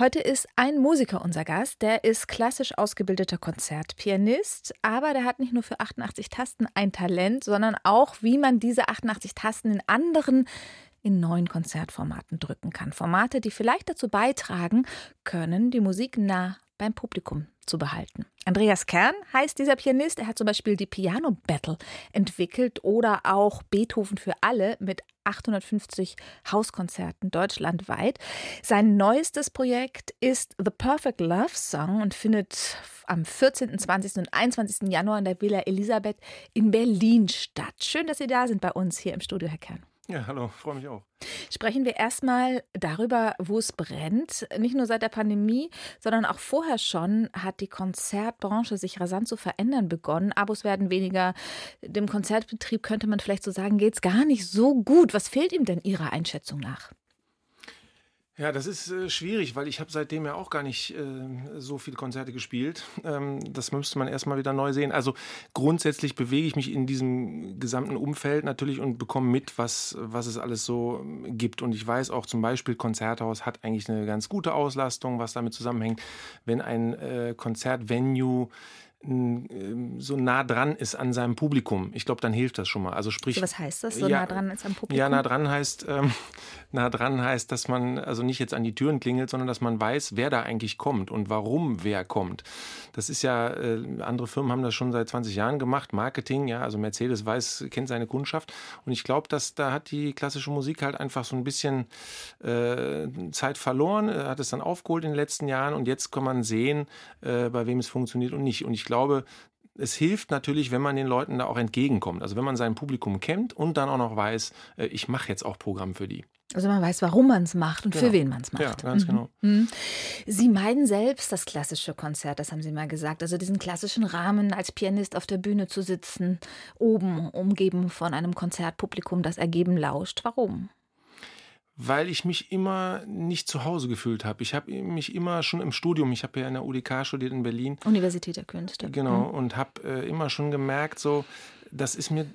Heute ist ein Musiker unser Gast. Der ist klassisch ausgebildeter Konzertpianist, aber der hat nicht nur für 88 Tasten ein Talent, sondern auch, wie man diese 88 Tasten in anderen in neuen Konzertformaten drücken kann. Formate, die vielleicht dazu beitragen können, die Musik nah beim Publikum zu behalten. Andreas Kern heißt dieser Pianist. Er hat zum Beispiel die Piano Battle entwickelt oder auch Beethoven für alle mit 850 Hauskonzerten deutschlandweit. Sein neuestes Projekt ist The Perfect Love Song und findet am 14., 20. und 21. Januar in der Villa Elisabeth in Berlin statt. Schön, dass Sie da sind bei uns hier im Studio, Herr Kern. Ja, hallo, freue mich auch. Sprechen wir erstmal darüber, wo es brennt. Nicht nur seit der Pandemie, sondern auch vorher schon hat die Konzertbranche sich rasant zu verändern begonnen. Abos werden weniger. Dem Konzertbetrieb könnte man vielleicht so sagen, geht es gar nicht so gut. Was fehlt ihm denn Ihrer Einschätzung nach? Ja, das ist äh, schwierig, weil ich habe seitdem ja auch gar nicht äh, so viele Konzerte gespielt. Ähm, das müsste man erstmal wieder neu sehen. Also grundsätzlich bewege ich mich in diesem gesamten Umfeld natürlich und bekomme mit, was, was es alles so ähm, gibt. Und ich weiß auch zum Beispiel, Konzerthaus hat eigentlich eine ganz gute Auslastung, was damit zusammenhängt, wenn ein äh, Konzertvenue so nah dran ist an seinem Publikum. Ich glaube, dann hilft das schon mal. Also sprich, so was heißt das? So ja, nah dran ist am Publikum? Ja, nah dran heißt, ähm, nah dran heißt, dass man also nicht jetzt an die Türen klingelt, sondern dass man weiß, wer da eigentlich kommt und warum wer kommt. Das ist ja, äh, andere Firmen haben das schon seit 20 Jahren gemacht, Marketing, ja, also Mercedes weiß, kennt seine Kundschaft. Und ich glaube, dass da hat die klassische Musik halt einfach so ein bisschen äh, Zeit verloren, hat es dann aufgeholt in den letzten Jahren und jetzt kann man sehen, äh, bei wem es funktioniert und nicht. Und ich glaube, es hilft natürlich, wenn man den Leuten da auch entgegenkommt. Also wenn man sein Publikum kennt und dann auch noch weiß, äh, ich mache jetzt auch Programm für die. Also man weiß, warum man es macht und genau. für wen man es macht. Ja, ganz mhm. genau. Mhm. Sie meiden selbst das klassische Konzert, das haben Sie mal gesagt. Also diesen klassischen Rahmen, als Pianist auf der Bühne zu sitzen, oben umgeben von einem Konzertpublikum, das ergeben lauscht. Warum? Weil ich mich immer nicht zu Hause gefühlt habe. Ich habe mich immer schon im Studium, ich habe ja in der UDK studiert in Berlin. Universität der Künste. Genau, mhm. und habe äh, immer schon gemerkt, so, das ist mir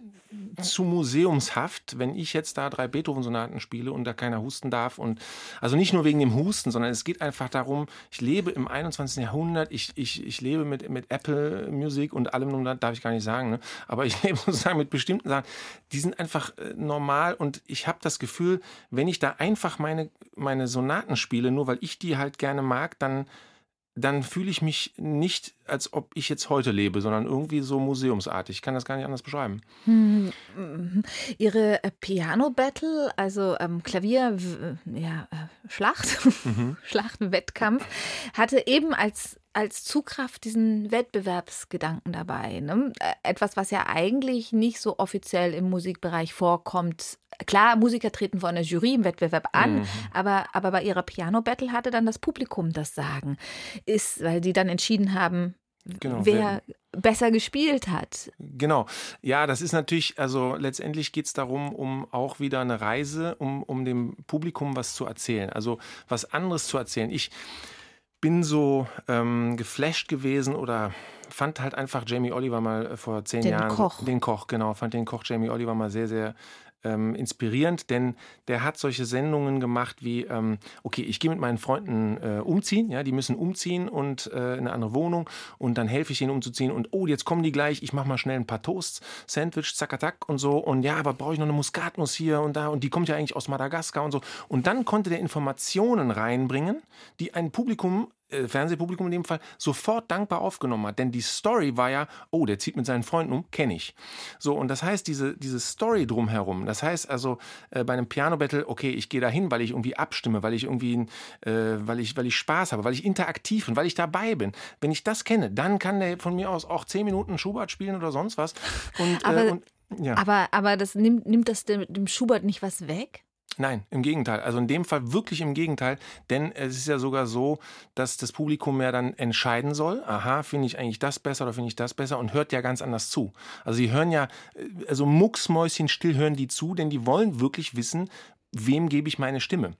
zu museumshaft, wenn ich jetzt da drei Beethoven-Sonaten spiele und da keiner husten darf. Und also nicht nur wegen dem Husten, sondern es geht einfach darum, ich lebe im 21. Jahrhundert, ich, ich, ich lebe mit, mit Apple Music und allem, darf ich gar nicht sagen, ne? aber ich lebe sozusagen mit bestimmten Sachen, die sind einfach äh, normal und ich habe das Gefühl, wenn ich da einfach meine, meine Sonaten spiele, nur weil ich die halt gerne mag, dann dann fühle ich mich nicht, als ob ich jetzt heute lebe, sondern irgendwie so museumsartig. Ich kann das gar nicht anders beschreiben. Hm, Ihre äh, Piano-Battle, also ähm, Klavier, ja, äh, Schlacht, mhm. Schlachtwettkampf, hatte eben als als Zugkraft diesen Wettbewerbsgedanken dabei. Ne? Äh, etwas, was ja eigentlich nicht so offiziell im Musikbereich vorkommt. Klar, Musiker treten vor einer Jury im Wettbewerb an, mhm. aber, aber bei ihrer Piano-Battle hatte dann das Publikum das Sagen. Ist, weil die dann entschieden haben, Genau, wer wenn, besser gespielt hat. Genau. Ja, das ist natürlich, also letztendlich geht es darum, um auch wieder eine Reise, um, um dem Publikum was zu erzählen. Also was anderes zu erzählen. Ich, bin so ähm, geflasht gewesen oder fand halt einfach Jamie Oliver mal äh, vor zehn den Jahren. Koch. Den Koch, genau. Fand den Koch Jamie Oliver mal sehr, sehr ähm, inspirierend, denn der hat solche Sendungen gemacht wie, ähm, okay, ich gehe mit meinen Freunden äh, umziehen, ja, die müssen umziehen und äh, in eine andere Wohnung und dann helfe ich ihnen umzuziehen und oh, jetzt kommen die gleich, ich mache mal schnell ein paar Toasts, Sandwich, zackatak und so und ja, aber brauche ich noch eine Muskatnuss hier und da und die kommt ja eigentlich aus Madagaskar und so und dann konnte der Informationen reinbringen, die ein Publikum äh, Fernsehpublikum in dem Fall sofort dankbar aufgenommen hat. Denn die Story war ja, oh, der zieht mit seinen Freunden um, kenne ich. So, und das heißt, diese, diese Story drumherum, das heißt also äh, bei einem Piano-Battle, okay, ich gehe da hin, weil ich irgendwie abstimme, weil ich irgendwie, äh, weil, ich, weil ich Spaß habe, weil ich interaktiv bin, weil ich dabei bin. Wenn ich das kenne, dann kann der von mir aus auch zehn Minuten Schubert spielen oder sonst was. Und, äh, aber, und, ja. aber, aber das nimmt, nimmt das dem, dem Schubert nicht was weg? Nein, im Gegenteil. Also in dem Fall wirklich im Gegenteil, denn es ist ja sogar so, dass das Publikum ja dann entscheiden soll, aha, finde ich eigentlich das besser oder finde ich das besser und hört ja ganz anders zu. Also sie hören ja, äh, also mucksmäuschen still hören die zu, denn die wollen wirklich wissen, wem gebe ich meine Stimme.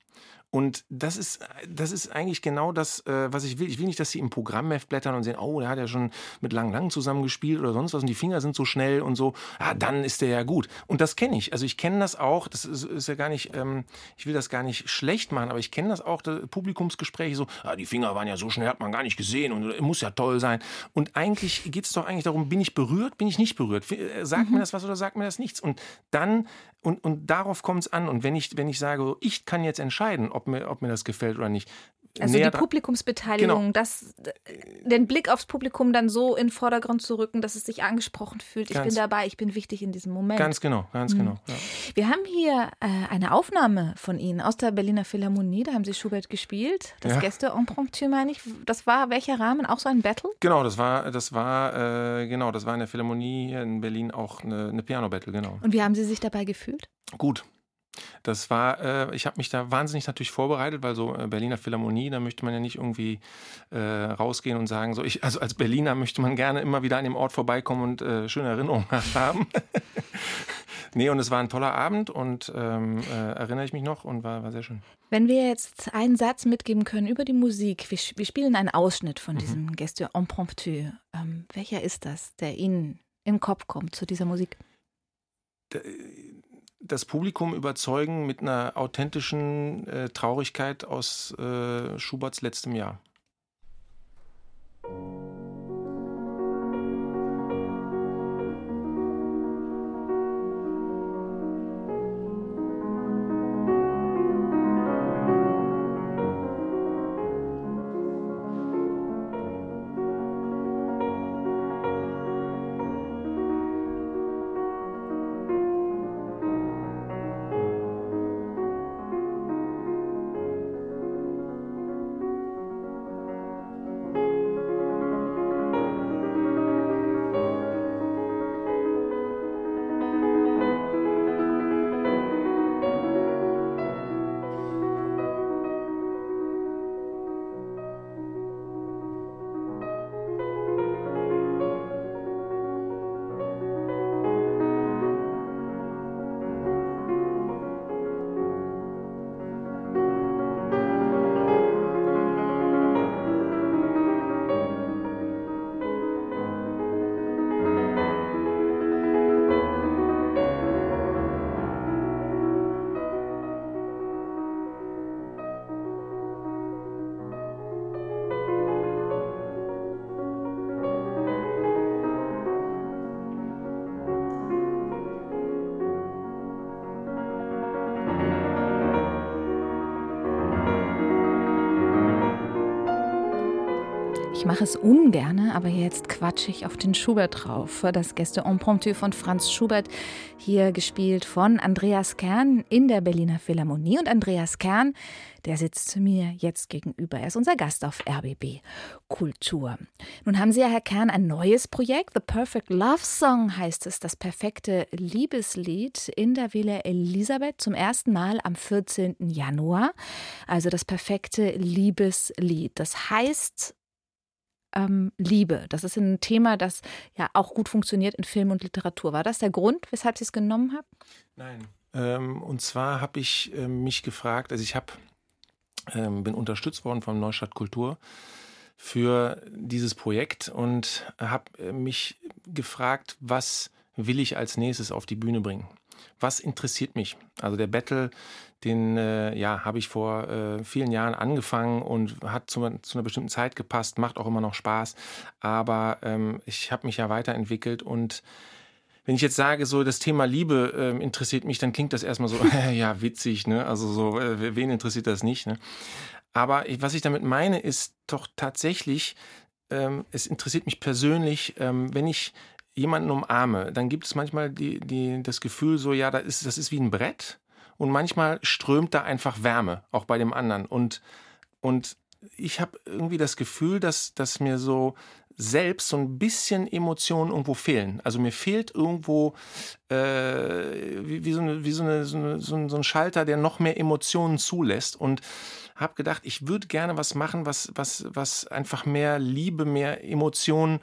Und das ist, das ist eigentlich genau das, äh, was ich will. Ich will nicht, dass sie im Programmheft blättern und sehen, oh, der hat ja schon mit Lang Lang zusammengespielt oder sonst was und die Finger sind so schnell und so. Ja, dann ist der ja gut. Und das kenne ich. Also ich kenne das auch. Das ist, ist ja gar nicht, ähm, ich will das gar nicht schlecht machen, aber ich kenne das auch, Publikumsgespräche so, ah, die Finger waren ja so schnell, hat man gar nicht gesehen und muss ja toll sein. Und eigentlich geht es doch eigentlich darum, bin ich berührt, bin ich nicht berührt? Äh, sagt mhm. mir das was oder sagt mir das nichts? Und dann, und, und darauf kommt es an. Und wenn ich, wenn ich sage, ich kann jetzt entscheiden, ob mir, ob mir das gefällt oder nicht. Also die Publikumsbeteiligung, genau. das, den Blick aufs Publikum dann so in den Vordergrund zu rücken, dass es sich angesprochen fühlt. Ich ganz, bin dabei, ich bin wichtig in diesem Moment. Ganz genau, ganz mhm. genau. Ja. Wir haben hier äh, eine Aufnahme von Ihnen aus der Berliner Philharmonie. Da haben Sie Schubert gespielt. Das ja. Gäste Impromptu, meine ich. Das war welcher Rahmen? Auch so ein Battle? Genau, das war, das war, äh, genau, das war in der Philharmonie in Berlin auch eine, eine Piano-Battle, genau. Und wie haben Sie sich dabei gefühlt? Gut, das war, äh, ich habe mich da wahnsinnig natürlich vorbereitet, weil so äh, Berliner Philharmonie, da möchte man ja nicht irgendwie äh, rausgehen und sagen, so ich, also als Berliner möchte man gerne immer wieder an dem Ort vorbeikommen und äh, schöne Erinnerungen haben. nee, und es war ein toller Abend und ähm, äh, erinnere ich mich noch und war, war sehr schön. Wenn wir jetzt einen Satz mitgeben können über die Musik, wir, wir spielen einen Ausschnitt von mhm. diesem Gesture Impromptu. Ähm, welcher ist das, der Ihnen in den Kopf kommt zu dieser Musik? Da, das Publikum überzeugen mit einer authentischen äh, Traurigkeit aus äh, Schuberts letztem Jahr. Ich mache es ungern, aber jetzt quatsche ich auf den Schubert drauf. Das Gäste Impromptu von Franz Schubert, hier gespielt von Andreas Kern in der Berliner Philharmonie. Und Andreas Kern, der sitzt mir jetzt gegenüber. Er ist unser Gast auf RBB Kultur. Nun haben Sie ja, Herr Kern, ein neues Projekt. The Perfect Love Song heißt es, das perfekte Liebeslied in der Villa Elisabeth zum ersten Mal am 14. Januar. Also das perfekte Liebeslied. Das heißt, ähm, Liebe. Das ist ein Thema, das ja auch gut funktioniert in Film und Literatur. War das der Grund, weshalb Sie es genommen haben? Nein. Ähm, und zwar habe ich äh, mich gefragt, also ich habe ähm, bin unterstützt worden vom Neustadt Kultur für dieses Projekt und habe äh, mich gefragt, was will ich als nächstes auf die Bühne bringen? Was interessiert mich? Also der Battle den äh, ja, habe ich vor äh, vielen Jahren angefangen und hat zu, zu, einer bestimmten Zeit gepasst, macht auch immer noch Spaß. Aber ähm, ich habe mich ja weiterentwickelt und wenn ich jetzt sage, so das Thema Liebe äh, interessiert mich, dann klingt das erstmal so, ja, witzig, ne? Also so, äh, wen interessiert das nicht, ne? Aber was ich damit meine, ist doch tatsächlich, ähm, es interessiert mich persönlich, ähm, wenn ich jemanden umarme, dann gibt es manchmal die, die, das Gefühl so, ja, das ist, das ist wie ein Brett und manchmal strömt da einfach Wärme, auch bei dem anderen. Und, und ich habe irgendwie das Gefühl, dass, dass mir so selbst so ein bisschen Emotionen irgendwo fehlen. Also mir fehlt irgendwo äh, wie, wie, so, eine, wie so, eine, so, eine, so, ein Schalter, der noch mehr Emotionen zulässt. Und habe gedacht, ich würde gerne was machen, was, was, was einfach mehr Liebe, mehr Emotionen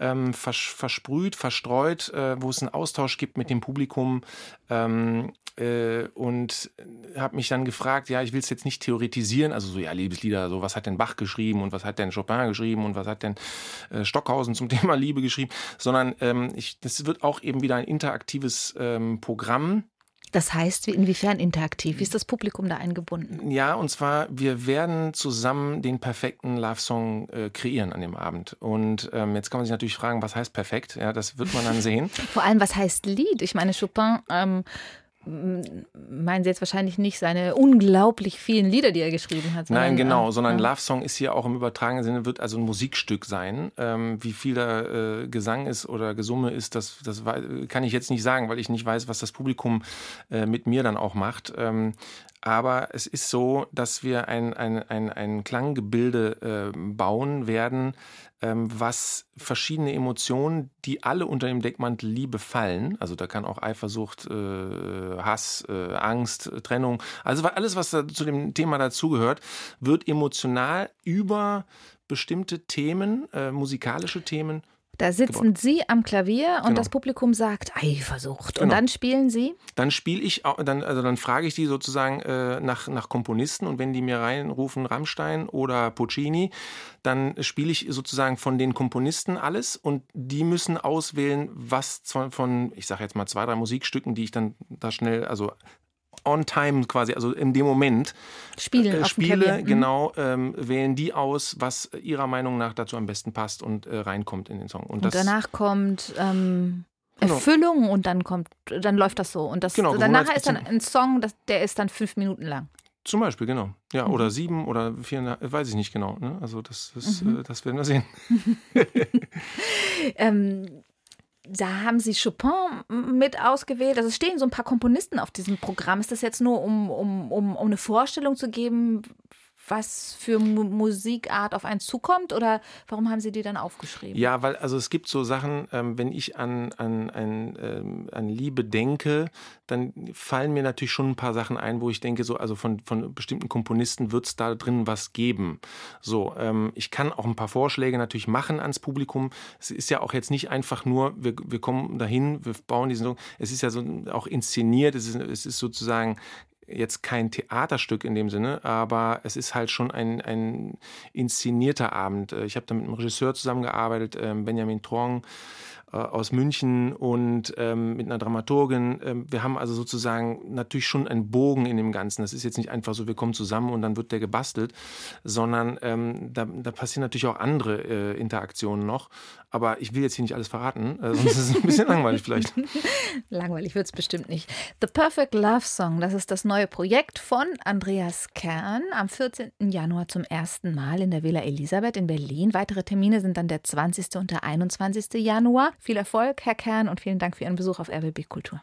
ähm, vers versprüht, verstreut, äh, wo es einen Austausch gibt mit dem Publikum. Ähm, äh, und habe mich dann gefragt, ja, ich will es jetzt nicht theoretisieren, also so, ja, Liebeslieder, so, was hat denn Bach geschrieben und was hat denn Chopin geschrieben und was hat denn äh, Stockhausen zum Thema Liebe geschrieben, sondern ähm, ich, das wird auch eben wieder ein interaktives ähm, Programm. Das heißt, inwiefern interaktiv? Wie ist das Publikum da eingebunden? Ja, und zwar, wir werden zusammen den perfekten Love-Song äh, kreieren an dem Abend. Und ähm, jetzt kann man sich natürlich fragen, was heißt perfekt? Ja, das wird man dann sehen. Vor allem, was heißt Lied? Ich meine, Chopin ähm, meinen Sie jetzt wahrscheinlich nicht seine unglaublich vielen Lieder, die er geschrieben hat. Nein, genau, äh, sondern ja. Love Song ist hier auch im übertragenen Sinne, wird also ein Musikstück sein. Ähm, wie viel da äh, Gesang ist oder Gesumme ist, das, das kann ich jetzt nicht sagen, weil ich nicht weiß, was das Publikum äh, mit mir dann auch macht. Ähm, aber es ist so, dass wir ein, ein, ein, ein Klanggebilde äh, bauen werden, ähm, was verschiedene Emotionen, die alle unter dem Deckmantel Liebe fallen, also da kann auch Eifersucht, äh, Hass, äh, Angst, Trennung, also alles, was da zu dem Thema dazugehört, wird emotional über bestimmte Themen, äh, musikalische Themen da sitzen gebaut. Sie am Klavier und genau. das Publikum sagt Eifersucht. Genau. Und dann spielen Sie? Dann spiele ich, dann, also dann frage ich die sozusagen äh, nach, nach Komponisten und wenn die mir reinrufen Rammstein oder Puccini, dann spiele ich sozusagen von den Komponisten alles und die müssen auswählen, was von, ich sage jetzt mal zwei, drei Musikstücken, die ich dann da schnell, also on time quasi, also in dem Moment Spielen äh, Spiele, mhm. genau, ähm, wählen die aus, was ihrer Meinung nach dazu am besten passt und äh, reinkommt in den Song. Und, und danach kommt ähm, genau. Erfüllung genau. und dann kommt, dann läuft das so. Und das genau, danach ist dann ein Song, das, der ist dann fünf Minuten lang. Zum Beispiel, genau. Ja, mhm. oder sieben oder vier, weiß ich nicht genau. Ne? Also das, das, mhm. äh, das werden wir sehen. ähm, da haben Sie Chopin mit ausgewählt. Also es stehen so ein paar Komponisten auf diesem Programm. Ist das jetzt nur, um, um, um, um eine Vorstellung zu geben, was für Musikart auf einen zukommt oder warum haben Sie die dann aufgeschrieben? Ja, weil also es gibt so Sachen, ähm, wenn ich an, an, an, ähm, an Liebe denke, dann fallen mir natürlich schon ein paar Sachen ein, wo ich denke, so, also von, von bestimmten Komponisten wird es da drin was geben. So, ähm, ich kann auch ein paar Vorschläge natürlich machen ans Publikum. Es ist ja auch jetzt nicht einfach nur, wir, wir kommen dahin, wir bauen diesen Song. Es ist ja so auch inszeniert, es ist, es ist sozusagen jetzt kein Theaterstück in dem Sinne, aber es ist halt schon ein, ein inszenierter Abend. Äh, ich habe da mit einem Regisseur zusammengearbeitet, ähm, Benjamin Trong aus München und ähm, mit einer Dramaturgin. Ähm, wir haben also sozusagen natürlich schon einen Bogen in dem Ganzen. Das ist jetzt nicht einfach so, wir kommen zusammen und dann wird der gebastelt, sondern ähm, da, da, passieren natürlich auch andere äh, Interaktionen noch. Aber ich will jetzt hier nicht alles verraten, äh, sonst ist es ein bisschen langweilig vielleicht. langweilig wird es bestimmt nicht. The Perfect Love Song, das ist das neue Projekt von Andreas Kern am 14. Januar zum ersten Mal in der Villa Elisabeth in Berlin. Weitere Termine sind dann der 20. und der 21. Januar. Viel Erfolg, Herr Kern, und vielen Dank für Ihren Besuch auf RBB Kultur.